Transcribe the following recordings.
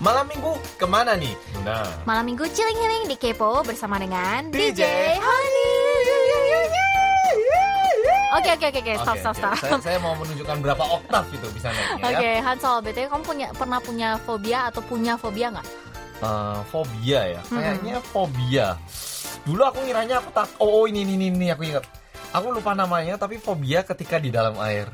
Malam minggu ke mana nih? Nah, Malam minggu chilling healing di Kepo bersama dengan DJ DJ Honey. Oke oke oke oke stop stop oke. stop. Saya, saya mau menunjukkan berapa oktav itu bisa naiknya Oke ya. Hansol, btw kamu punya pernah punya fobia atau punya fobia nggak? Eh, fobia ya, kayaknya fobia. Dulu aku ngiranya aku tak. Oh, oh, ini ini ini, ini aku ingat. Aku lupa namanya, tapi fobia ketika di dalam air.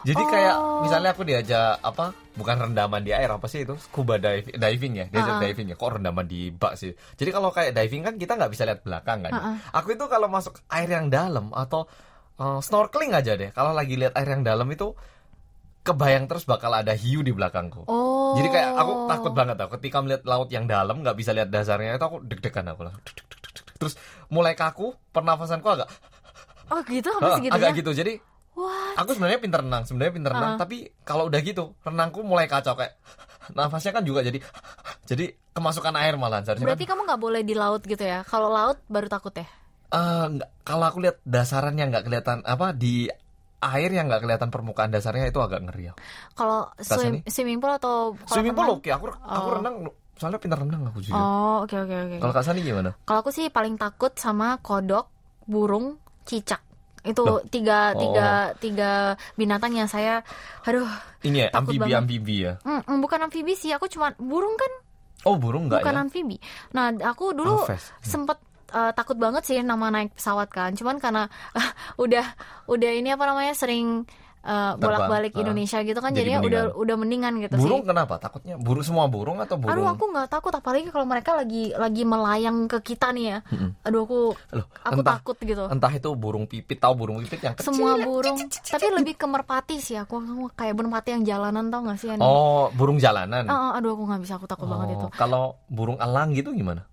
Jadi kayak Oh. misalnya aku diajak apa? Bukan rendaman di air apa sih itu? Scuba diving, diving ya, desert Ah, ah. diving ya. Kok rendaman di bak sih? Jadi kalau kayak diving kan kita nggak bisa lihat belakang kan. Ah. Aku itu kalau masuk air yang dalam atau eh, snorkeling aja deh. Kalau lagi lihat air yang dalam itu kebayang terus bakal ada hiu di belakangku. Oh. Jadi kayak aku takut banget tau ketika melihat laut yang dalam nggak bisa lihat dasarnya itu aku deg-degan aku deg. Terus mulai kaku, pernafasanku agak Oh gitu sampai segitu agak gitu. Jadi. Aku sebenarnya pinter renang, sebenarnya pinter renang, Ah. tapi kalau udah gitu renangku mulai kacau kayak nafasnya kan juga jadi jadi kemasukan air malah seharusnya Berarti kan, kamu nggak boleh di laut gitu ya? Kalau laut baru takut ya? nggak- kalau aku lihat dasarannya nggak kelihatan apa di air yang nggak kelihatan permukaan dasarnya itu agak ngeri ya. Kalau swim, swimming pool atau Swimming pool oke, aku aku Oh. renang soalnya pinter renang aku juga. Oh oke oke oke. Kalau Kak Sani gimana? Kalau aku sih paling takut sama kodok, burung, cicak. Itu Loh. tiga, Oh. tiga, tiga binatang yang saya, aduh, Ini ya amfibi banget. amfibi ya. mm, mm, bukan amfibi sih. Aku cuma burung kan, Oh burung nggak bukan ya? amfibi. Nah, aku dulu Alves. sempet uh, takut banget sih nama naik pesawat kan. Cuman karena udah, udah ini apa namanya sering uh, bolak-balik ah. Indonesia gitu kan, Jadi jadinya udah, mendingan. udah mendingan gitu Burung sih. kenapa? Takutnya burung semua burung atau burung? Aduh, aku nggak takut apalagi kalau mereka lagi lagi melayang ke kita nih ya. Aduh, aku Loh, aku entah takut gitu. entah itu burung pipit tahu burung pipit yang kecil. semua burung tapi lebih ke merpati sih aku, kayak burung merpati yang jalanan tau gak sih Oh burung jalanan. Oh, aduh aku nggak bisa aku takut banget itu Oh, Kalau burung elang gitu gimana?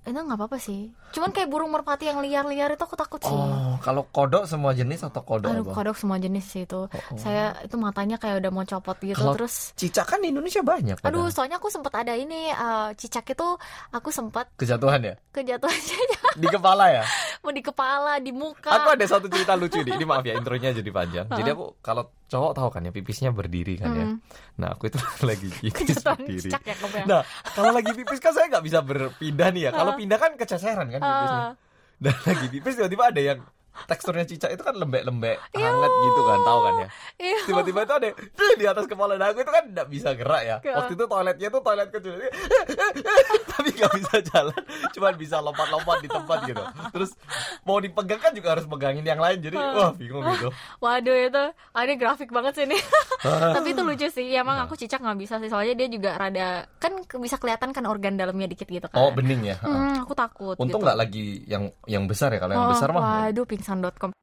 Itu nggak apa-apa sih cuman kayak burung merpati yang liar-liar itu aku takut sih Oh kalau kodok semua jenis atau kodok aduh apa? kodok semua jenis sih itu oh. saya itu matanya kayak udah mau copot gitu Kalau terus Cicak kan di Indonesia banyak. aduh padahal. soalnya aku sempat ada ini eh, cicak itu aku sempat Kejatuhan ya? kejatuhannya Di kepala ya? mau di kepala di muka Aku ada satu cerita lucu nih. Ini maaf ya intronya jadi panjang. Jadi aku kalau cowok tahu kan ya pipisnya berdiri kan ya. Mm. Nah aku itu lagi pipis berdiri. ya ya Nah kalau lagi pipis kan saya nggak bisa berpindah nih ya. Kalau pindah kan keceseran kan pipisnya. Ah. Dan lagi pipis tiba-tiba ada yang teksturnya cicak itu kan lembek-lembek hangat gitu kan tahu kan ya. Iya. Tiba-tiba itu ada di atas kepala nah aku itu kan nggak bisa gerak ya. Ke- Waktu itu toiletnya tuh toilet kecil. Tapi nggak bisa jalan, cuma bisa lompat-lompat di tempat gitu. Terus mau dipegang kan juga harus pegangin yang lain jadi wah bingung gitu. Waduh itu, ah, ini grafik banget sih ini. Tapi itu lucu sih, ya, emang aku cicak nggak bisa sih, soalnya dia juga rada kan bisa kelihatan kan organ dalamnya dikit gitu kan. Oh bening ya. Hmm, aku takut. Untung gitu. nggak lagi yang yang besar ya kalau yang Oh, besar mah. Waduh, pingsan.com.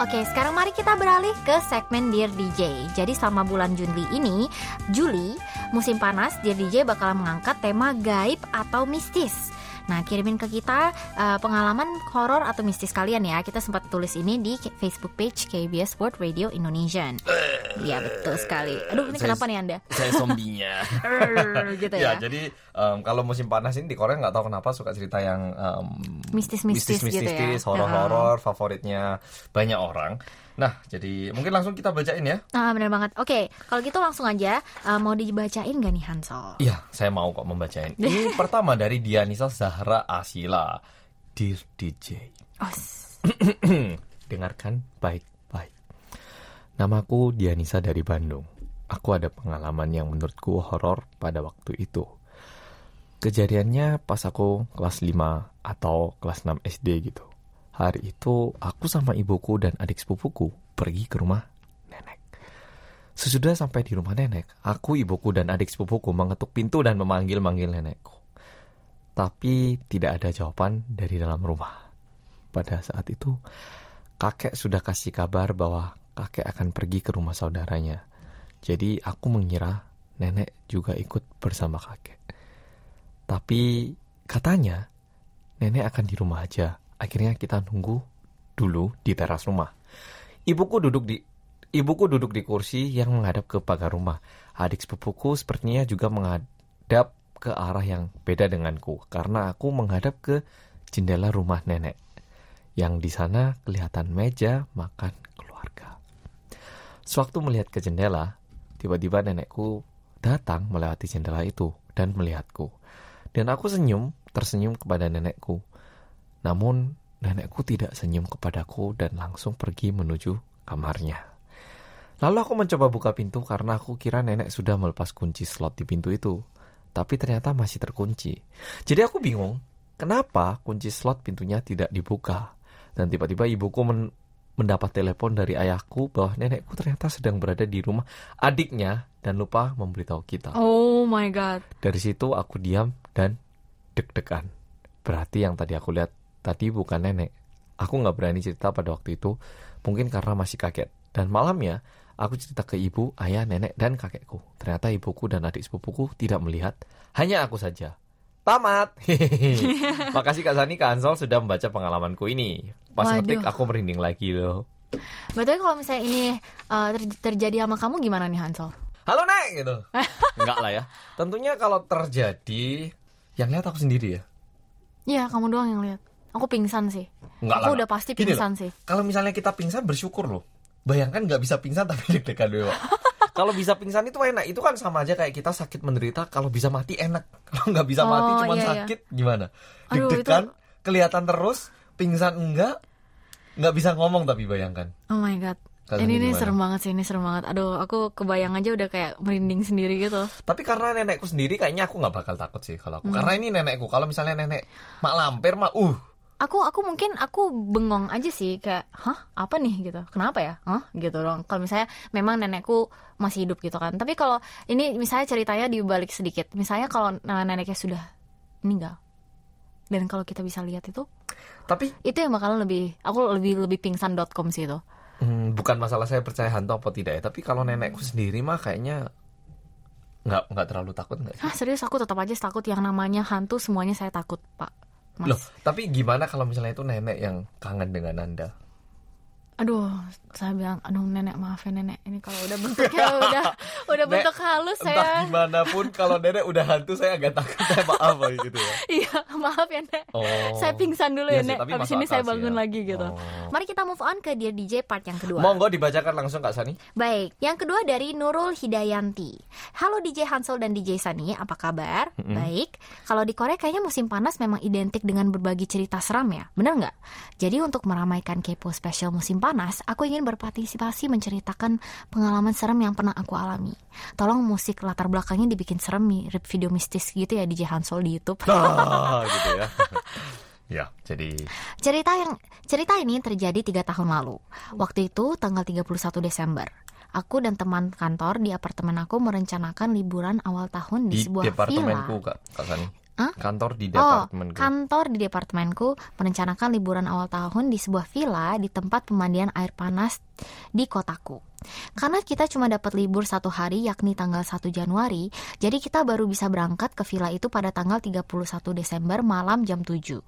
Oke, sekarang mari kita beralih ke segmen Dear DJ. Jadi selama bulan Juli ini, Juli, musim panas, Dear DJ bakal mengangkat tema gaib atau mistis. Nah, kirimin ke kita eh, pengalaman horor atau mistis kalian ya. Kita sempat tulis ini di Facebook page KBS World Radio Indonesian. Iya, betul sekali. Aduh, ini Saya- kenapa nih Anda? Saya zombinya. Err, gitu ya, ya. jadi em, kalau musim panas ini di Korea nggak tahu kenapa suka cerita yang em, Mistis-mistis gitu ya. mistis-mistis, horor-horor, favoritnya banyak orang. Nah, jadi mungkin langsung kita bacain ya. Ah, bener banget. Oke, kalau gitu langsung aja eh, mau dibacain gak nih Hansol? Iya, saya mau kok membacain. Ini pertama dari Dianisa Zahra Asila. Dear DJ. Os. Dengarkan baik-baik. Namaku Dianisa dari Bandung. Aku ada pengalaman yang menurutku horor pada waktu itu. Kejadiannya pas aku kelas 5 atau kelas 6 SD gitu. Hari itu aku sama ibuku dan adik sepupuku pergi ke rumah nenek. Sesudah sampai di rumah nenek, aku, ibuku, dan adik sepupuku mengetuk pintu dan memanggil-manggil nenekku. Tapi tidak ada jawaban dari dalam rumah. Pada saat itu, kakek sudah kasih kabar bahwa kakek akan pergi ke rumah saudaranya. Jadi aku mengira nenek juga ikut bersama kakek. Tapi katanya nenek akan di rumah aja. Akhirnya kita nunggu dulu di teras rumah. Ibuku duduk di ibuku duduk di kursi yang menghadap ke pagar rumah. Adik sepupuku sepertinya juga menghadap ke arah yang beda denganku karena aku menghadap ke jendela rumah nenek. Yang di sana kelihatan meja makan keluarga. Sewaktu melihat ke jendela, tiba-tiba nenekku datang melewati jendela itu dan melihatku. Dan aku senyum, tersenyum kepada nenekku. Namun, nenekku tidak senyum kepadaku dan langsung pergi menuju kamarnya. Lalu aku mencoba buka pintu karena aku kira nenek sudah melepas kunci slot di pintu itu. Tapi ternyata masih terkunci. Jadi aku bingung, kenapa kunci slot pintunya tidak dibuka? Dan tiba-tiba ibuku men mendapat telepon dari ayahku bahwa nenekku ternyata sedang berada di rumah adiknya dan lupa memberitahu kita. Oh my god. Dari situ aku diam dan deg-degan. Berarti yang tadi aku lihat tadi bukan nenek. Aku nggak berani cerita pada waktu itu, mungkin karena masih kaget. Dan malamnya, aku cerita ke ibu, ayah, nenek, dan kakekku. Ternyata ibuku dan adik sepupuku tidak melihat, hanya aku saja. Tamat. Makasih Kak Sani, Kak Ansol sudah membaca pengalamanku ini. Pas Waduh. ngetik aku merinding lagi loh. Betul kalau misalnya ini uh, ter- terjadi sama kamu gimana nih Hansol? Halo Nek gitu. Enggak lah ya. Tentunya kalau terjadi yang lihat aku sendiri ya. Iya, kamu doang yang lihat. Aku pingsan sih. Enggak Aku lah. udah pasti Gini pingsan sih. Kalau misalnya kita pingsan bersyukur loh. Bayangkan nggak bisa pingsan tapi deg-degan dulu. kalau bisa pingsan itu enak. Itu kan sama aja kayak kita sakit menderita. Kalau bisa mati enak. Kalau nggak bisa mati Oh, cuma iya, iya. sakit gimana? Aduh, Deg-degan, kelihatan terus, pingsan enggak, nggak bisa ngomong tapi bayangkan. Oh my god. Kalian ini ini gimana? serem banget sih, ini serem banget. Aduh, aku kebayang aja udah kayak merinding sendiri gitu. Tapi karena nenekku sendiri kayaknya aku nggak bakal takut sih kalau Hmm. aku. Karena ini nenekku. Kalau misalnya nenek mak lampir mah uh Aku aku mungkin aku bengong aja sih kayak, hah apa nih gitu? Kenapa ya? Hah gitu dong. Kalau misalnya memang nenekku masih hidup gitu kan. Tapi kalau ini misalnya ceritanya dibalik sedikit. Misalnya kalau uh, neneknya sudah meninggal. Dan kalau kita bisa lihat itu, tapi itu yang bakalan lebih aku lebih lebih pingsan.com sih itu. Hmm, bukan masalah saya percaya hantu apa tidak ya, tapi kalau nenekku sendiri mah kayaknya nggak nggak terlalu takut nggak sih? Hah serius aku tetap aja takut yang namanya hantu semuanya saya takut pak. Loh, tapi gimana kalau misalnya itu nenek yang kangen dengan anda? Aduh, saya bilang, aduh nenek maaf ya nenek. Ini kalau udah bentuknya udah udah Nek, bentuk halus Entah saya. gimana pun kalau nenek udah hantu saya agak takut saya maaf gitu ya. Iya, maaf ya nek. Oh. Saya pingsan dulu Iya ya sih, nek. tapi Habis ini saya bangun ya. lagi gitu. Oh. Mari kita move on ke Dear DJ part yang kedua. Monggo dibacakan langsung Kak Sani. Baik, yang kedua dari Nurul Hidayanti. Halo DJ Hansel dan DJ Sani, apa kabar? Baik. Kalau di Korea kayaknya musim panas memang identik dengan berbagi cerita seram ya, bener nggak? Jadi untuk meramaikan Kepo Special musim panas, aku ingin berpartisipasi menceritakan pengalaman serem yang pernah aku alami. Tolong musik latar belakangnya dibikin serem nih, video mistis gitu ya DJ Hansel di YouTube. Ah, gitu ya. ya, jadi Cerita yang cerita ini terjadi tiga tahun lalu. Waktu itu tanggal 31 Desember. Aku dan teman kantor di apartemen aku merencanakan liburan awal tahun di, di sebuah villa. Kak, Kak Sani. Hah? Kantor di Oh, departemenku. kantor di departemenku merencanakan liburan awal tahun di sebuah villa di tempat pemandian air panas di kotaku. Karena kita cuma dapat libur satu hari yakni tanggal 1 Januari, jadi kita baru bisa berangkat ke villa itu pada tanggal 31 Desember malam jam 7.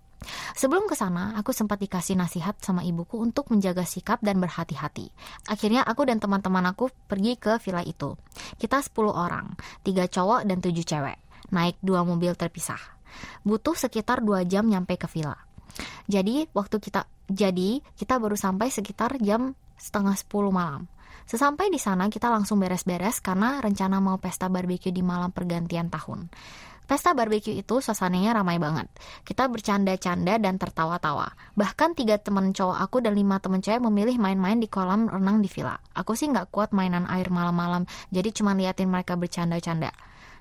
Sebelum ke sana, aku sempat dikasih nasihat sama ibuku untuk menjaga sikap dan berhati-hati. Akhirnya aku dan teman-teman aku pergi ke villa itu. Kita 10 orang, 3 cowok dan 7 cewek. Naik dua mobil terpisah. Butuh sekitar 2 jam nyampe ke villa. Jadi waktu kita jadi kita baru sampai sekitar jam setengah 10 malam. Sesampai di sana kita langsung beres-beres karena rencana mau pesta barbeque di malam pergantian tahun. Pesta barbeque itu suasananya ramai banget. Kita bercanda-canda dan tertawa-tawa. Bahkan tiga teman cowok aku dan lima teman cewek memilih main-main di kolam renang di villa. Aku sih nggak kuat mainan air malam-malam, jadi cuma liatin mereka bercanda-canda.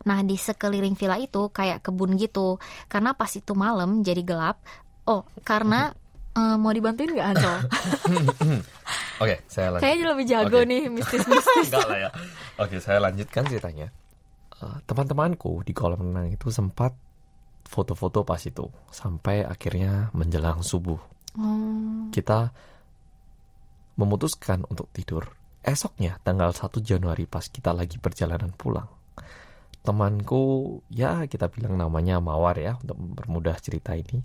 Nah di sekeliling villa itu kayak kebun gitu. Karena pas itu malam jadi gelap. Oh karena eh, mau dibantuin nggak Ansel? Oke, saya lanjut. Kayaknya lebih jago Oke. nih mistis-mistis. Enggak lah ya. Oke, saya lanjutkan ceritanya. Eh, teman-temanku di kolam renang itu sempat foto-foto pas itu sampai akhirnya menjelang subuh. Oh. Kita memutuskan untuk tidur. Esoknya tanggal 1 Januari pas kita lagi perjalanan pulang. Temanku, ya kita bilang namanya Mawar ya untuk mempermudah cerita ini.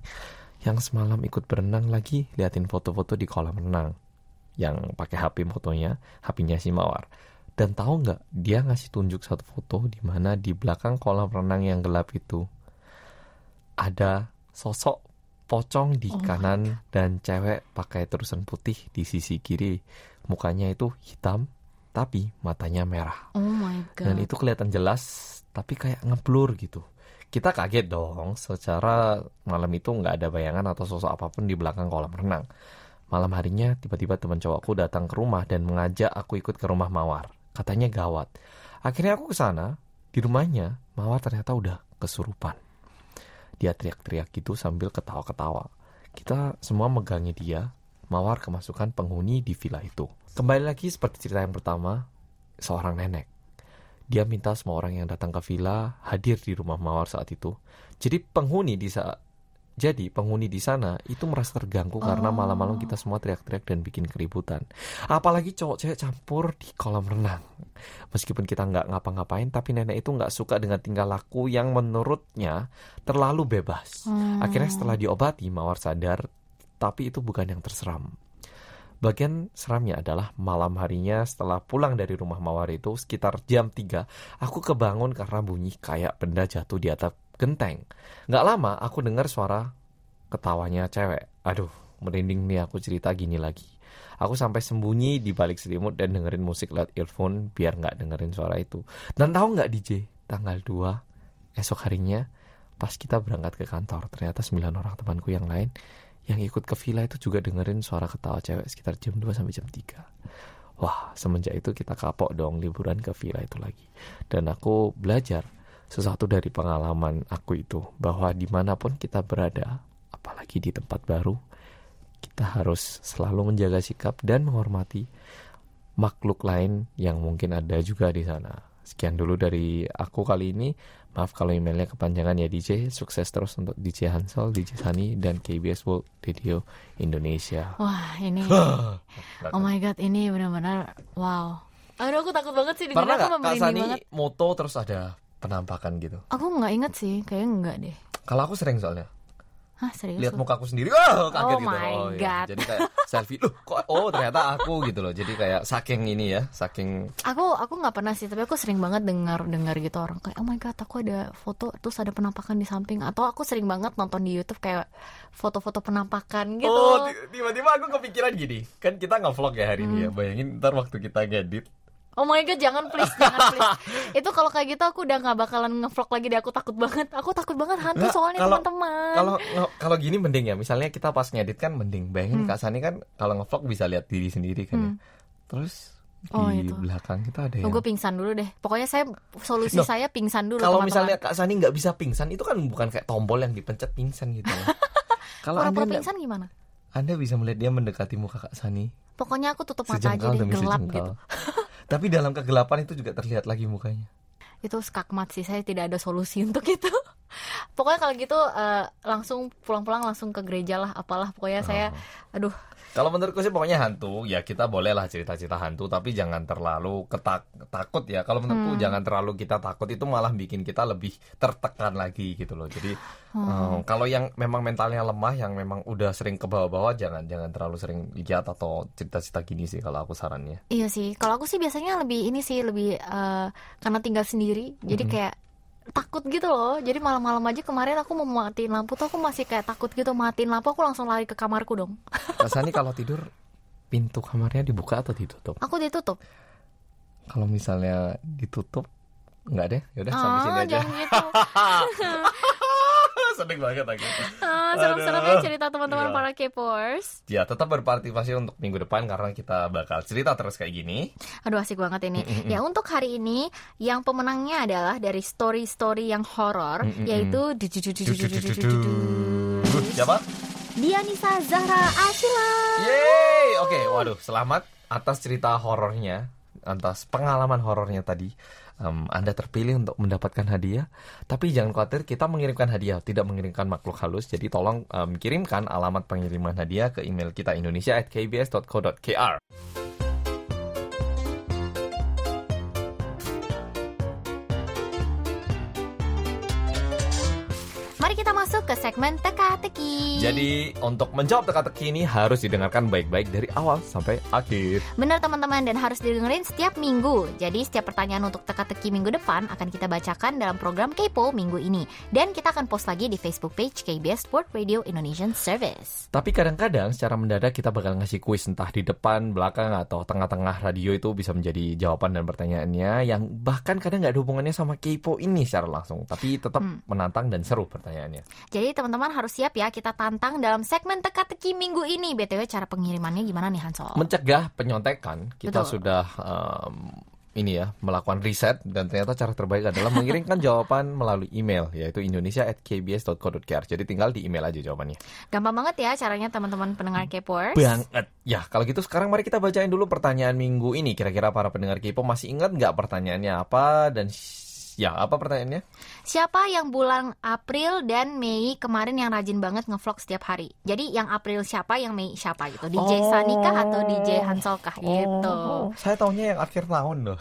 Yang semalam ikut berenang lagi liatin foto-foto di kolam renang. Yang pakai HP fotonya, HP-nya si Mawar. Dan tahu nggak, dia ngasih tunjuk satu foto di mana di belakang kolam renang yang gelap itu ada sosok pocong di Oh kanan dan cewek pakai terusan putih di sisi kiri. Mukanya itu hitam tapi matanya merah. Oh my god. Dan itu kelihatan jelas tapi kayak ngeblur gitu. Kita kaget dong, secara malam itu nggak ada bayangan atau sosok apa pun di belakang kolam renang. Malam harinya tiba-tiba teman cowokku datang ke rumah dan mengajak aku ikut ke rumah Mawar. Katanya gawat. Akhirnya aku ke sana, di rumahnya Mawar ternyata udah kesurupan. Dia teriak-teriak gitu sambil ketawa-ketawa. Kita semua megangi dia, Mawar kemasukan penghuni di villa itu. Kembali lagi seperti cerita yang pertama, seorang nenek. Dia minta semua orang yang datang ke villa hadir di rumah Mawar saat itu. Jadi penghuni di saat jadi penghuni di sana itu merasa terganggu karena Oh. malam-malam kita semua teriak-teriak dan bikin keributan. Apalagi cowok cewek campur di kolam renang. Meskipun kita nggak ngapa-ngapain, tapi nenek itu nggak suka dengan tingkah laku yang menurutnya terlalu bebas. Hmm. Akhirnya setelah diobati, Mawar sadar, tapi itu bukan yang terseram. Bagian seramnya adalah malam harinya setelah pulang dari rumah Mawar itu sekitar jam 3, aku kebangun karena bunyi kayak benda jatuh di atap genteng. Nggak lama aku dengar suara ketawanya cewek. Aduh, merinding nih aku cerita gini lagi. Aku sampai sembunyi di balik selimut dan dengerin musik lewat earphone biar nggak dengerin suara itu. Dan tahu nggak DJ, tanggal 2 esok harinya pas kita berangkat ke kantor, ternyata 9 orang temanku yang lain yang ikut ke villa itu juga dengerin suara ketawa cewek sekitar jam 2 sampai jam 3. Wah, semenjak itu kita kapok dong liburan ke villa itu lagi. Dan aku belajar sesuatu dari pengalaman aku itu bahwa di mana pun kita berada, apalagi di tempat baru, kita harus selalu menjaga sikap dan menghormati makhluk lain yang mungkin ada juga di sana. Sekian dulu dari aku kali ini. Maaf kalau emailnya kepanjangan ya DJ. Sukses terus untuk DJ Hansel, DJ Sani, dan KBS World Radio Indonesia. Wah, ini Oh my god, ini benar-benar wow. Aduh, aku takut banget sih Pernah dengar aku nggak Kak Sani banget. moto terus ada penampakan gitu? Aku nggak inget sih, kayaknya enggak deh. Kalau aku sering soalnya Hah, serius? lihat lu? mukaku sendiri, wah kaget Oh gitu. my iya. God. Jadi kayak selfie, loh kok oh ternyata aku gitu loh. Jadi kayak saking ini ya, saking Aku aku nggak pernah sih, tapi aku sering banget dengar dengar gitu orang kayak oh my god, aku ada foto terus ada penampakan di samping atau aku sering banget nonton di YouTube kayak foto-foto penampakan gitu. Oh, ti- tiba-tiba aku kepikiran gini. Kan kita nge-vlog ya hari ini ya. Hmm. Bayangin ntar waktu kita ngedit. Oh my god, jangan please, jangan please. Itu kalau kayak gitu aku udah nggak bakalan ngevlog lagi deh. Aku takut banget. Aku takut banget hantu Nggak, soalnya teman-teman. Kalau kalau gini mending ya. Misalnya kita pas ngedit kan mending. Bayangin Hmm. Kak Sani kan kalau nge-vlog bisa lihat diri sendiri kan ya. Hmm. Terus di Oh, itu. belakang kita ada Oh, yang gue pingsan dulu deh. Pokoknya saya solusi Loh, saya pingsan dulu. kalau misalnya Kak Sani nggak bisa pingsan itu kan bukan kayak tombol yang dipencet pingsan gitu ya. kalau anda, pingsan gimana? anda bisa melihat dia mendekati muka Kak Sani Pokoknya aku tutup mata aja deh, gelap sejengkal. gitu. Tapi dalam kegelapan itu juga terlihat lagi mukanya. Itu skakmat sih, saya tidak ada solusi untuk itu. Pokoknya kalau gitu eh, langsung pulang-pulang langsung ke gereja lah, apalah. Pokoknya saya, Oh. aduh, Kalau menurutku sih pokoknya hantu, ya kita bolehlah cerita-cerita hantu, tapi jangan terlalu ketak takut ya. Kalau menurutku Hmm. jangan terlalu kita takut itu malah bikin kita lebih tertekan lagi gitu loh. Jadi Hmm. eh, kalau yang memang mentalnya lemah, yang memang udah sering ke bawah-bawah, jangan jangan terlalu sering lihat atau cerita-cerita gini sih kalau aku sarannya. iya sih. Kalau aku sih biasanya lebih ini sih lebih eh, karena tinggal sendiri, jadi kayak takut gitu loh. Jadi malam-malam aja kemarin aku mau matiin lampu tuh aku masih kayak takut gitu matiin lampu aku langsung lari ke kamarku dong. Sani kalau tidur pintu kamarnya dibuka atau ditutup? Aku ditutup. Kalau misalnya ditutup Enggak deh, yaudah sampai sini Ah, aja. jangan gitu. Sedih banget aku. Ah, Serem-serem ya Aduh. cerita teman-teman Iya. para K-popers. Ya, tetap berpartisipasi untuk minggu depan karena kita bakal cerita terus kayak gini. Aduh asik banget ini. Ya untuk hari ini yang pemenangnya adalah dari story-story yang horor Mm-mm. yaitu Siapa? Dianisa Zahra Ashila. Yeay! Oke, waduh, selamat atas cerita horornya, atas pengalaman horornya tadi. Em, anda terpilih untuk mendapatkan hadiah, tapi jangan khawatir kita mengirimkan hadiah, tidak mengirimkan makhluk halus. Jadi tolong em, kirimkan alamat pengiriman hadiah ke email kita indonesia@kbs.co.kr. kita masuk ke segmen teka-teki. Jadi untuk menjawab teka-teki ini harus didengarkan baik-baik dari awal sampai akhir. Benar teman-teman dan harus didengerin setiap minggu. Jadi setiap pertanyaan untuk teka-teki minggu depan akan kita bacakan dalam program Kepo minggu ini. Dan kita akan post lagi di Facebook page KBS Sport Radio Indonesian Service. Tapi kadang-kadang secara mendadak kita bakal ngasih kuis entah di depan, belakang, atau tengah-tengah radio itu bisa menjadi jawaban dan pertanyaannya yang bahkan kadang nggak ada hubungannya sama kepo ini secara langsung. Tapi tetap Hmm. menantang dan seru pertanyaannya. Jadi teman-teman harus siap ya kita tantang dalam segmen teka-teki minggu ini. BTW cara pengirimannya gimana nih Hansol? Mencegah penyontekan, kita Betul. sudah em, ini ya melakukan riset dan ternyata cara terbaik adalah mengirimkan jawaban melalui email yaitu indonesia@kbs.co.kr. Jadi tinggal di email aja jawabannya. Gampang banget ya caranya teman-teman pendengar Kepors. Banget. Ya, kalau gitu sekarang mari kita bacain dulu pertanyaan minggu ini. Kira-kira para pendengar Kipo masih ingat nggak pertanyaannya apa dan ya apa pertanyaannya? Siapa yang bulan April dan Mei kemarin yang rajin banget ngevlog setiap hari? Jadi yang April siapa, yang Mei siapa gitu? DJ Oh. Sani kah atau DJ Hansol kah gitu? Oh, saya taunya yang akhir tahun loh.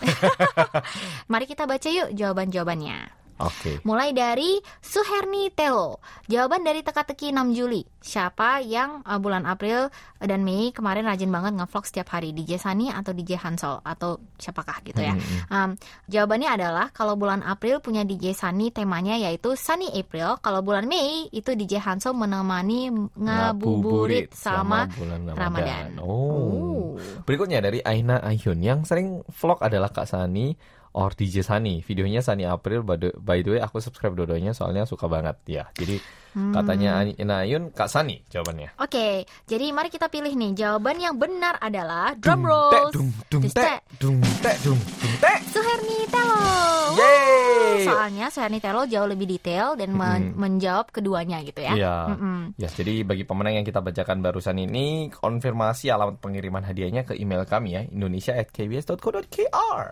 Mari kita baca yuk jawaban-jawabannya. Oke. Mulai dari Suherni Telo. Jawaban dari teka-teki 6 Juli. Siapa yang uh, bulan April dan Mei kemarin rajin banget ngevlog setiap hari? DJ Sani atau DJ Hansol atau siapakah gitu ya? Hmm, Um, jawabannya adalah kalau bulan April punya DJ Sunny temanya yaitu Sunny April. Kalau bulan Mei itu DJ Hanso menemani ngabuburit sama bulan Ramadan. Oh. Oh. Berikutnya dari Aina Ayun yang sering vlog adalah Kak Sani or DJ Sani. Videonya Sani April by the, way aku subscribe dua-duanya soalnya suka banget ya. Jadi Hmm. katanya Aina Ayun Kak Sani jawabannya. Oke, jadi mari kita pilih nih. Jawaban yang benar adalah drum tek, dung dung dung tek, dung dung tek. Suherni Telo. Yeay. Soalnya Suherni Telo jauh lebih detail dan men- menjawab keduanya gitu ya. Iya. Mm-mm. Ya, jadi bagi pemenang yang kita bacakan barusan ini, konfirmasi alamat pengiriman hadiahnya ke email kami ya, indonesia@kbs.co.kr.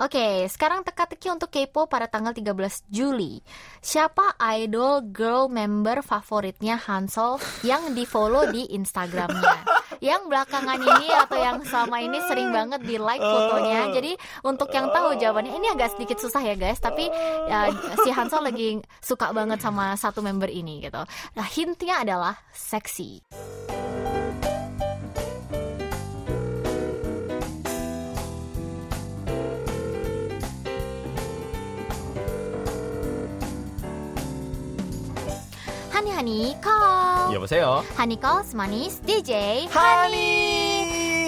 Oke, sekarang teka-teki untuk kepo pada tanggal 13 Juli. Siapa idol girl member favoritnya Hansol yang di-follow di Instagramnya? yang belakangan ini atau yang selama ini sering banget di like fotonya. Jadi untuk yang tahu jawabannya ini agak sedikit susah ya guys, tapi ya, si Hansol lagi suka banget sama satu member ini gitu. Nah, hintnya adalah seksi. 하니 하니 컵 여보세요 하니 컵스 마니스 DJ 하니. 하니.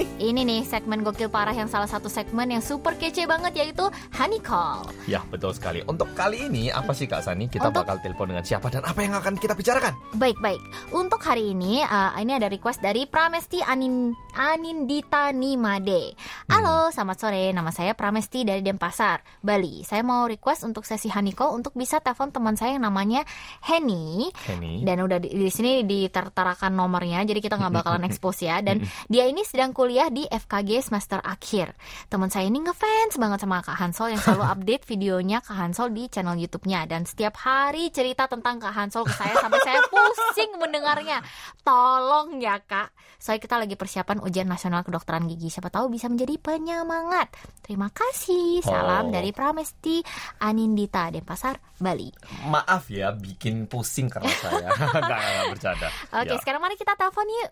Ini nih segmen gokil parah yang salah satu segmen yang super kece banget yaitu Honey Call. Ya, betul sekali. Untuk kali ini apa sih Kak Sani? Kita Untuk- bakal telepon dengan siapa dan apa yang akan kita bicarakan? Baik baik. Untuk hari ini uh, ini ada request dari Pramesti Anin Anindita Nimade. Halo, selamat sore. Nama saya Pramesti dari Denpasar, Bali. Saya mau request untuk sesi Honey Call untuk bisa telepon teman saya yang namanya Henny Henny. dan udah di, di sini ditertarakan nomornya jadi kita nggak bakalan expose ya dan dia ini sedang kuliah di FKG semester akhir teman saya ini ngefans banget sama Kak Hansol yang selalu update videonya Kak Hansol di channel YouTube-nya dan setiap hari cerita tentang Kak Hansol ke saya sampai saya pusing mendengarnya tolong ya Kak soalnya kita lagi persiapan ujian nasional kedokteran gigi siapa tahu bisa menjadi penyemangat terima kasih salam Oh. dari Pramesti Anindita Denpasar Bali Maaf ya bikin pusing karena saya. Enggak, bercanda. Oke, Ya. sekarang mari kita telepon yuk.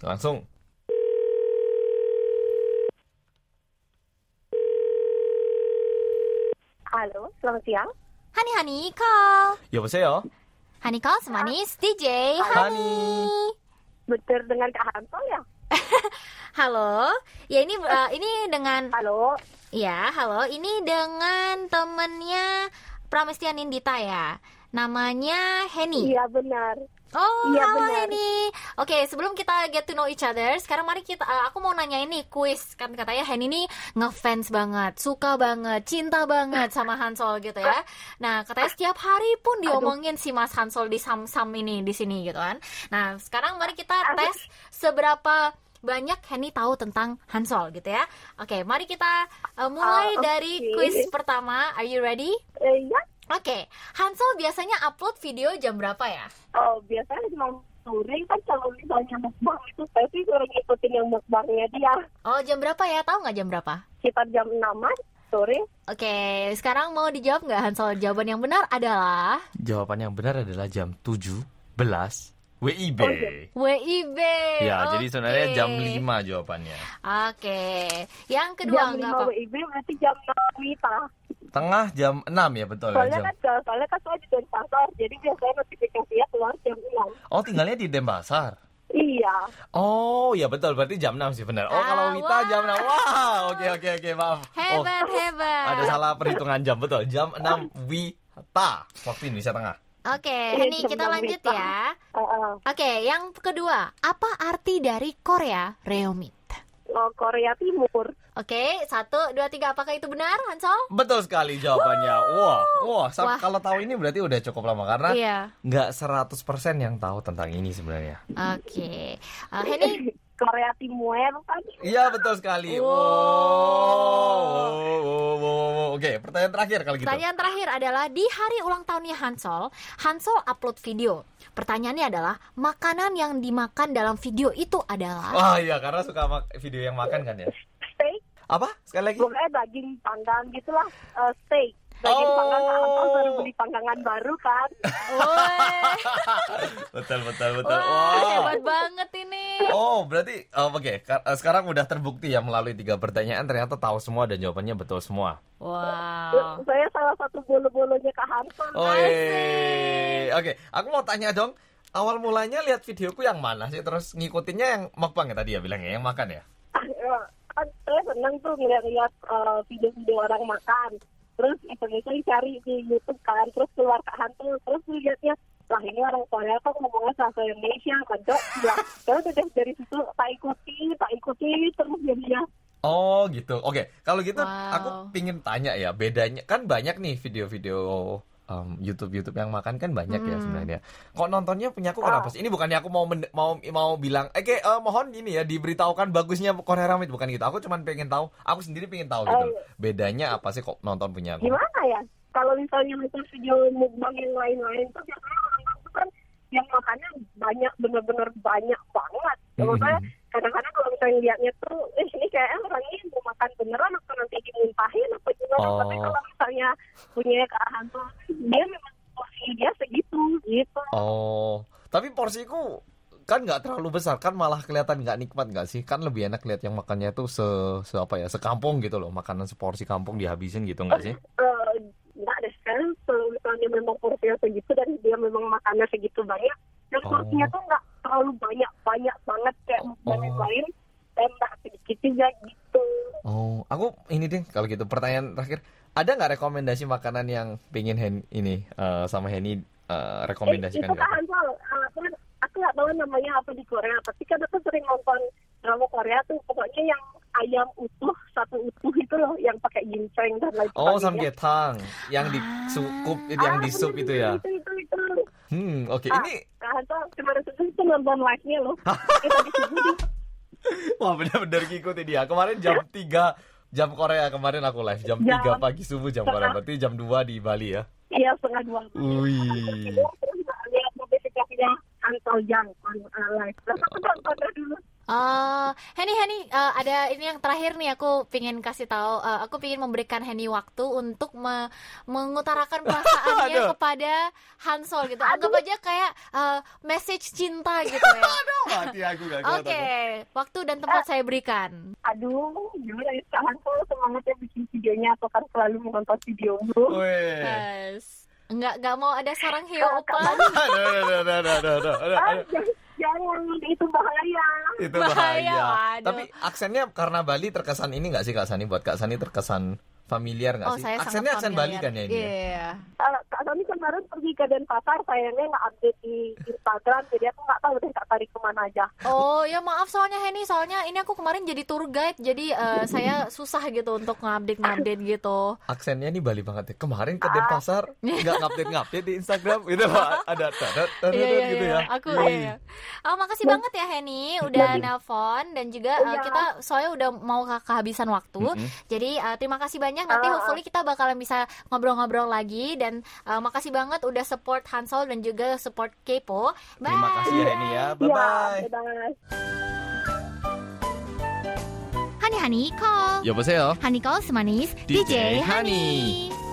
Langsung. Halo, selamat siang. Hani Hani call. 여보세요. Hani call semanis DJ Hani. Hani. Betul dengan Kak Hansol ya? Halo. Ya ini uh, ini dengan Halo, ya, halo. Ini dengan temennya Pramesti Anindita ya. Namanya Henny. iya benar. Oh, Iya, halo benar. Henny. Oke, sebelum kita get to know each other, sekarang mari kita uh, aku mau nanya ini kuis kan katanya Henny ini ngefans banget, suka banget, cinta banget sama Hansol gitu ya. Nah, katanya setiap hari pun diomongin si Mas Hansol di Sam-Sam ini di sini gitu kan. Nah, sekarang mari kita tes seberapa banyak Henny tahu tentang Hansol gitu ya. Oke, mari kita uh, mulai Ah, dari oke. kuis pertama. Are you ready? Eh, ya, Oke, Hansol biasanya upload video jam berapa ya? oh, biasanya cuma sore kan kalau misalnya mukbang itu saya sih sering ngikutin yang mukbangnya dia Oh, jam berapa ya? Tahu nggak jam berapa? sekitar jam 6 -an. sore. Oke, sekarang mau dijawab nggak Hansol? Jawaban yang benar adalah Jawaban yang benar adalah jam 17 WIB. Oh, iya. WIB. Ya, jadi Oke. sebenarnya jam 5 jawabannya. Oke, yang kedua jam nggak 5 apa? WIB berarti jam 6 Wita. Tengah jam 6 ya betul ya Soalnya jam. kan soalnya kan saya di Denpasar, jadi biasanya notifikasinya keluar jam 6. Oh, tinggalnya di Denpasar. Iya. Oh, ya betul berarti jam 6 sih benar. Oh, Ah, kalau Wita wah. jam 6. Wah, oke oke oke, maaf. Oh, Hebat, hebat. ada salah perhitungan jam betul. Jam 6 Wita waktu Indonesia Tengah. Oke, Iya, Henny jam kita lanjut Wita. ya. Heeh. Oke, yang kedua, apa arti dari Korea Reomit? Oh, Korea Timur. Oke, satu, dua, tiga. Apakah itu benar, Hansol? Betul sekali jawabannya. Wah, wah, sa- Wah. kalau tahu ini berarti udah cukup lama karena Iya. nggak 100% yang tahu tentang ini sebenarnya. Oke, Eh, Henny. Korea Timur kan. Iya betul sekali. Wow. Wow. Wow, wow, wow, wow. Oke, pertanyaan terakhir kalau gitu. Pertanyaan terakhir adalah di hari ulang tahunnya Hansol, Hansol upload video. Pertanyaannya adalah makanan yang dimakan dalam video itu adalah Wah iya karena suka video yang makan kan ya. Steak, Apa? Sekali lagi? pokoknya daging panggang gitulah. Eh, steak. Daging Oh. panggang baru beli panggangan baru kan. Woi, betul betul betul. wah, Wow. hebat banget ini. Oh berarti oh, oke Ka- eh, sekarang udah terbukti ya melalui tiga pertanyaan ternyata tahu semua dan jawabannya betul semua. Wow. Saya salah satu bolo-bolonya Kak Hanson. Oh. Oke, aku mau tanya dong. Awal mulanya lihat videoku yang mana sih? Terus ngikutinnya yang mukbang ya tadi ya bilangnya yang makan ya? kan saya seneng tuh ngeliat-ngeliat eh, video-video orang makan. Terus iseng-iseng cari di YouTube kan, terus keluar Kak Hantu, terus lihatnya lah ini orang Korea kok ngomongnya bahasa Indonesia kan dok lah terus udah dari situ tak ikuti tak ikuti terus jadinya Oh gitu. Oke, kalau gitu Wow. aku pingin tanya ya bedanya kan banyak nih video-video um, YouTube YouTube yang makan kan banyak ya Hmm. sebenarnya. Kok nontonnya punya aku kenapa sih? Ini bukannya aku mau mau mau bilang, oke eh, mohon ini ya diberitahukan bagusnya Korea Ramit bukan gitu. Aku cuman pengen tahu, aku sendiri pengen tahu gitu. Oh. Bedanya apa sih kok nonton punya aku? gimana ya kalau misalnya nonton video mukbang yang lain-lain tuh biasanya orang tuh kan yang makannya banyak bener-bener banyak banget Hmm. Maksudnya kadang-kadang kalau misalnya lihatnya tuh eh ini kayaknya orang ini mau makan beneran atau nanti dimuntahin apa gimana Oh. tapi kalau misalnya punya keahan tuh dia memang porsi dia segitu gitu Oh, tapi porsiku kan nggak terlalu besar kan malah kelihatan nggak nikmat nggak sih kan lebih enak lihat yang makannya tuh se, se apa ya sekampung gitu loh makanan seporsi kampung dihabisin gitu nggak sih Eh, nggak ada sekarang kalau misalnya memang porsinya segitu dan dia memang makannya segitu banyak dan Oh. porsinya tuh nggak terlalu banyak banyak banget kayak mukbang yang Oh. lain dan nggak sedikit juga gitu oh aku ini deh kalau gitu pertanyaan terakhir ada nggak rekomendasi makanan yang pingin Hen ini eh, sama Henny eh, Eh, rekomendasikan itu ke aku? kan soal aku aku nggak tahu namanya apa di Korea tapi kan aku sering nonton drama Korea tuh pokoknya yang ayam utuh satu utuh itu loh yang pakai ginseng dan lain Oh, samgyetang yang di Ah. sukup yang Ah, di sup itu ya. itu itu itu Hmm, oke. Ah. Ini Kak Hanto kemarin itu nonton live-nya loh kita di sini di wah benar-benar ngikutin dia. Kemarin jam 3 jam Korea kemarin aku live jam Jam 3 pagi subuh jam Korea berarti jam 2 di Bali ya. iya setengah dua Wih. terus lihat notifikasinya Hanto Jang on uh, live terus aku nonton dulu Oh, Henny, Henny, eh, ada ini yang terakhir nih aku pingin kasih tahu, eh, aku pingin memberikan Henny waktu untuk me- mengutarakan perasaannya kepada Hansol gitu. Anggap aja kayak eh, message cinta gitu ya. Mati aku gak Oke, waktu dan tempat saya berikan. aduh gimana ya Hanto semangatnya bikin videonya atau kan selalu menonton videomu. Yes. Enggak, enggak mau ada sarang hiu opa. Aduh. jangan, itu bahaya Itu Bahaya, bahaya. Tapi aksennya karena Bali terkesan ini gak sih Kak Sani? Buat Kak Sani terkesan familiar gak Oh, sih? saya Aksennya aksen Bali kan ya ini? ya? Iya. Uh, Kak Sani kemarin pergi ke Denpasar, sayangnya nggak update di Instagram, jadi aku nggak tahu deh Kak tarik ke mana aja. Oh ya maaf soalnya Henny soalnya ini aku kemarin jadi tour guide jadi eh, saya susah gitu untuk ngupdate ngupdate gitu. Aksennya nih Bali banget ya. Kemarin ke Denpasar nggak ngupdate ngupdate di Instagram gitu Pak. Ada tadat tadat Iya iya gitu iya. ya. Aku iya. Oh makasih banget ya Henny udah nelpon dan juga Iya. kita soalnya udah mau ke kehabisan waktu. Jadi eh, terima kasih banyak nanti Ah. hopefully kita bakalan bisa ngobrol-ngobrol lagi dan eh, makasih banget udah support Hansol dan juga support Kepo. Bye. Terima kasih ya Henny ya. Bye bye. Iya, bye-bye. Hani Honey Call. 여보세요. Honey Call semanis DJ, DJ Honey. Halo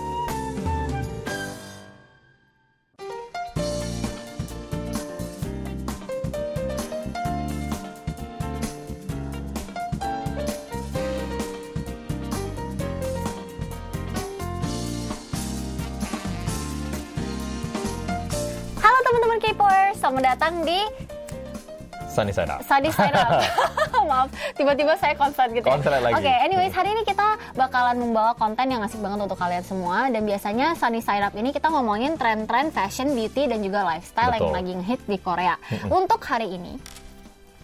Selamat datang di Sunny side up. Sadi Side Up. Maaf, tiba-tiba saya konslet gitu. ya. Lagi. Oke, anyways hari ini kita bakalan membawa konten yang asik banget untuk kalian semua dan biasanya Sunny Side Up ini kita ngomongin tren-tren fashion, beauty dan juga lifestyle yang Betul. lagi ngehit di Korea. Untuk hari ini,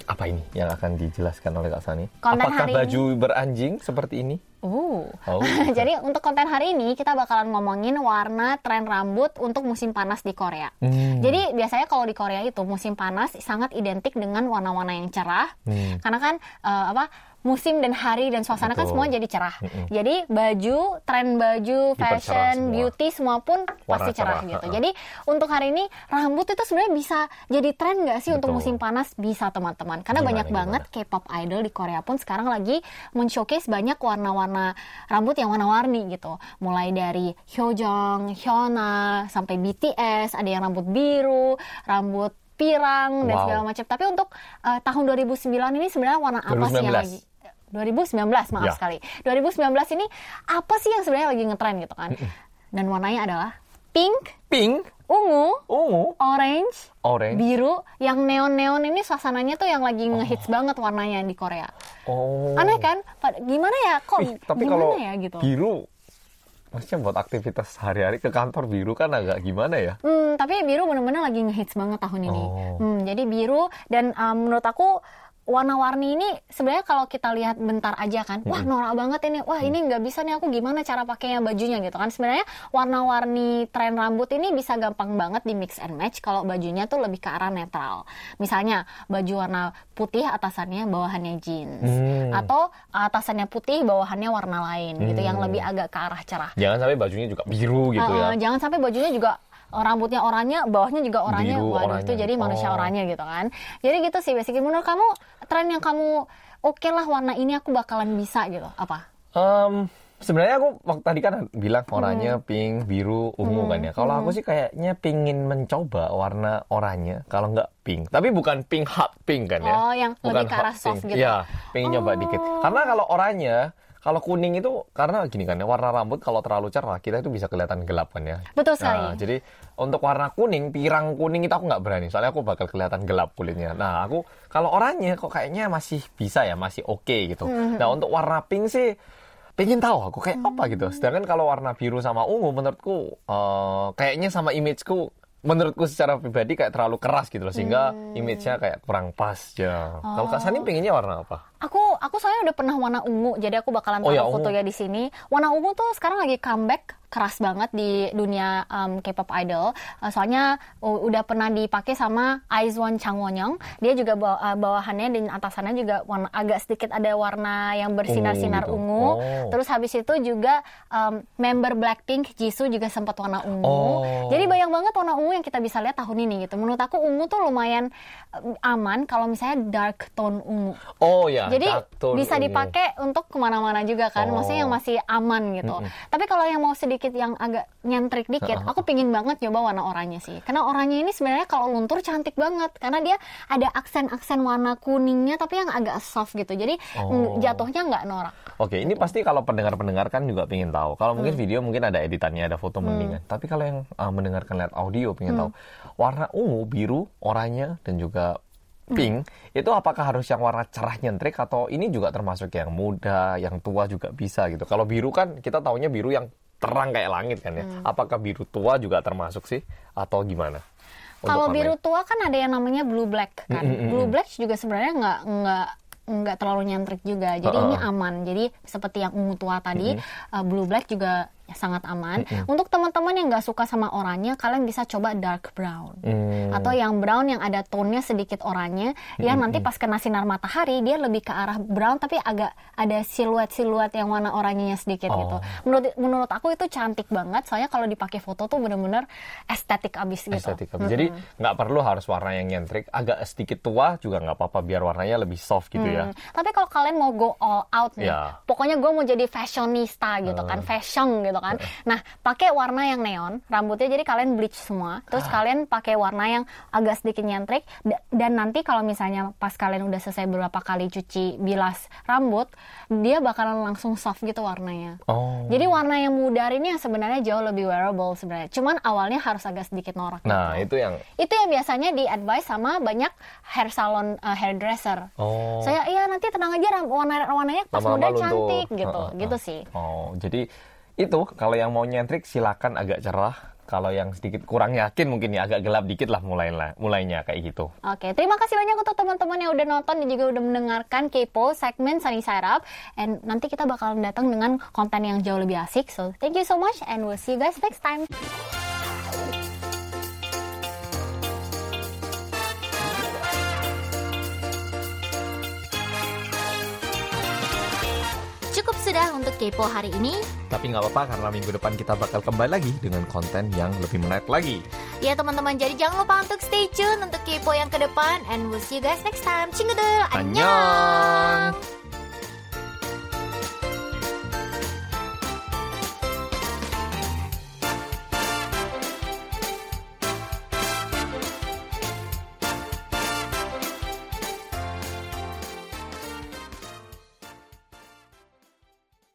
Apa ini yang akan dijelaskan oleh Kak Sani? Konten Apakah hari baju beranjing seperti ini? uh. Oh. Jadi untuk konten hari ini kita bakalan ngomongin warna tren rambut untuk musim panas di Korea. Hmm. Jadi biasanya kalau di Korea itu musim panas sangat identik dengan warna-warna yang cerah. Hmm. Karena kan eh, apa musim dan hari dan suasana kan Betul. semua jadi cerah. Mm-mm. Jadi baju, tren baju, fashion, semua. beauty semua pun pasti Warna cerah, cerah, gitu. Jadi untuk hari ini rambut itu sebenarnya bisa jadi tren nggak sih untuk Betul. musim panas? Bisa teman-teman. Karena Gimana, banyak banget K-pop idol di Korea pun sekarang lagi men-showcase banyak warna-warna rambut yang warna-warni gitu. Mulai dari Hyojong, Hyuna, sampai BTS, ada yang rambut biru, rambut pirang dan Wow. segala macam. Tapi untuk eh, tahun 2009 ini sebenarnya warna apa sih yang 2019. lagi 2019 maaf Ya. sekali. 2019 ini apa sih yang sebenarnya lagi ngetren gitu kan? Dan warnanya adalah pink, Pink, ungu, ungu, orange, orange. biru. Yang neon-neon ini suasananya tuh yang lagi ngehits banget warnanya di Korea. Oh. Aneh kan? Gimana ya? Kok Ih, tapi gimana kalau ya gitu? biru, maksudnya buat aktivitas sehari-hari ke kantor biru kan agak gimana ya? Hmm, tapi biru bener-bener lagi ngehits banget tahun ini. Oh. Hmm, jadi biru dan um, menurut aku warna-warni ini sebenarnya kalau kita lihat bentar aja kan, wah norak banget ini, wah ini nggak bisa nih aku gimana cara pakainya bajunya gitu kan. Sebenarnya warna-warni tren rambut ini bisa gampang banget di mix and match kalau bajunya tuh lebih ke arah netral. Misalnya baju warna putih atasannya bawahannya jeans Hmm. atau atasannya putih bawahannya warna lain gitu yang Hmm. lebih agak ke arah cerah. Jangan sampai bajunya juga biru gitu Uh, ya. Jangan sampai bajunya juga rambutnya oranye, bawahnya juga oranye. Biru, Waduh, oranye. itu jadi manusia Oh. oranye gitu kan. Jadi gitu sih basically. Menurut kamu tren yang kamu oke lah warna ini aku bakalan bisa gitu. Apa? Em, sebenarnya aku waktu tadi kan bilang Hmm. warnanya pink, biru, ungu kan ya. Kalau aku sih kayaknya pingin mencoba warna oranye, kalau nggak pink. Tapi bukan pink hot pink kan ya. Oh, yang lebih ke arah soft pink. gitu. Iya, pengen nyoba dikit. Karena kalau oranye, kalau kuning itu karena gini kan ya, warna rambut kalau terlalu cerah kita itu bisa kelihatan gelap kan ya. Betul sekali. Nah, jadi untuk warna kuning, pirang kuning itu aku nggak berani. Soalnya aku bakal kelihatan gelap kulitnya. Nah, aku kalau oranye kok kayaknya masih bisa ya, masih oke gitu. Hmm. Nah, untuk warna pink sih pengen tahu aku kayak apa gitu. Sedangkan kalau warna biru sama ungu menurutku eh, kayaknya sama imageku menurutku secara pribadi kayak terlalu keras gitu loh sehingga Hmm. image-nya kayak kurang pas ya. Kalau Kak Oh. Sani pengennya warna apa? Aku aku soalnya udah pernah warna ungu, jadi aku bakalan Oh, taruh ya, ungu. fotonya di sini. Warna ungu tuh sekarang lagi comeback keras banget di dunia um, K-pop idol. Uh, soalnya uh, udah pernah dipakai sama Aizwan Chang Won-young. Dia juga bawa- uh, bawahannya dan atasannya juga warna agak sedikit ada warna yang bersinar-sinar Ungu gitu. ungu. Oh. Terus habis itu juga um, member Blackpink Jisoo juga sempat warna ungu. Oh. Jadi banyak banget warna ungu yang kita bisa lihat tahun ini gitu. Menurut aku ungu tuh lumayan um, aman kalau misalnya dark tone ungu. Oh ya, Jadi dark tone bisa ungu. dipakai untuk ke mana-mana juga kan, Oh. maksudnya yang masih aman gitu. Tapi kalau yang mau sedikit yang agak nyentrik dikit, aku pingin banget coba warna oranye sih. Karena oranye ini sebenarnya kalau luntur cantik banget, karena dia ada aksen-aksen warna kuningnya tapi yang agak soft gitu. Jadi Oh. jatuhnya nggak norak. Oke, ini pasti kalau pendengar-pendengar kan juga pengen tahu. Kalau mungkin Hmm. video mungkin ada editannya, ada foto mendingan. Tapi kalau yang uh, mendengarkan lihat audio pengen Hmm. tahu warna ungu, biru, oranye dan juga pink itu apakah harus yang warna cerah nyentrik atau ini juga termasuk yang muda, yang tua juga bisa gitu. Kalau biru kan kita taunya biru yang terang kayak langit kan ya. Hmm. Apakah biru tua juga termasuk sih atau gimana? Kalau biru tua kan ada yang namanya blue black kan. Mm, mm, mm, Blue mm. black juga sebenarnya nggak nggak nggak terlalu nyentrik juga. Jadi Uh-uh. ini aman. Jadi seperti yang ungu tua tadi, uh, blue black juga sangat aman. Mm-mm. Untuk teman-teman yang nggak suka sama oranye, kalian bisa coba dark brown. Hmm. Atau yang brown yang ada tone-nya sedikit oranye, yang nanti pas kena sinar matahari dia lebih ke arah brown tapi agak ada siluet-siluet yang warna oranyenya sedikit Oh. gitu. Menurut menurut aku itu cantik banget, soalnya kalau dipakai foto tuh bener-bener estetik abis gitu. estetika. Jadi nggak perlu harus warna yang nyentrik, agak sedikit tua juga nggak apa-apa biar warnanya lebih soft gitu ya. Hmm, Tapi kalau kalian mau go all out nih, Ya. pokoknya gue mau jadi fashionista gitu kan, fashion gitu kan. Nah, pakai warna yang neon, rambutnya jadi kalian bleach semua, terus Ah. kalian pakai warna yang agak sedikit nyentrik, da- dan nanti kalau misalnya pas kalian udah selesai beberapa kali cuci bilas rambut, dia bakalan langsung soft gitu warnanya. Oh. Jadi warna yang mudar ini yang sebenarnya jauh lebih wearable sebenarnya. Cuman awalnya harus agak sedikit norak. Nah, gitu. itu yang itu yang biasanya di advice sama banyak hair salon uh, hairdresser. oh. Saya iya nanti tenang aja warna warnanya pas Lama-lama muda luntur. cantik gitu, Heeh, gitu heeh. sih. Oh, jadi itu kalau yang mau nyentrik silakan agak cerah. Kalau yang sedikit kurang yakin mungkin ya agak gelap dikit lah mulainya, mulainya kayak gitu. Oke, terima kasih banyak untuk teman-teman yang udah nonton dan juga udah mendengarkan Kepo segmen Sunny Side Up. And nanti kita bakalan datang dengan konten yang jauh lebih asik. So, thank you so much and we'll see you guys next time. Kepo hari ini. Tapi nggak apa-apa karena minggu depan kita bakal kembali lagi dengan konten yang lebih menarik lagi. Ya teman-teman, jadi jangan lupa untuk stay tune untuk Kepo yang ke depan. And we'll see you guys next time. Cingedel, Annyeong. annyeong.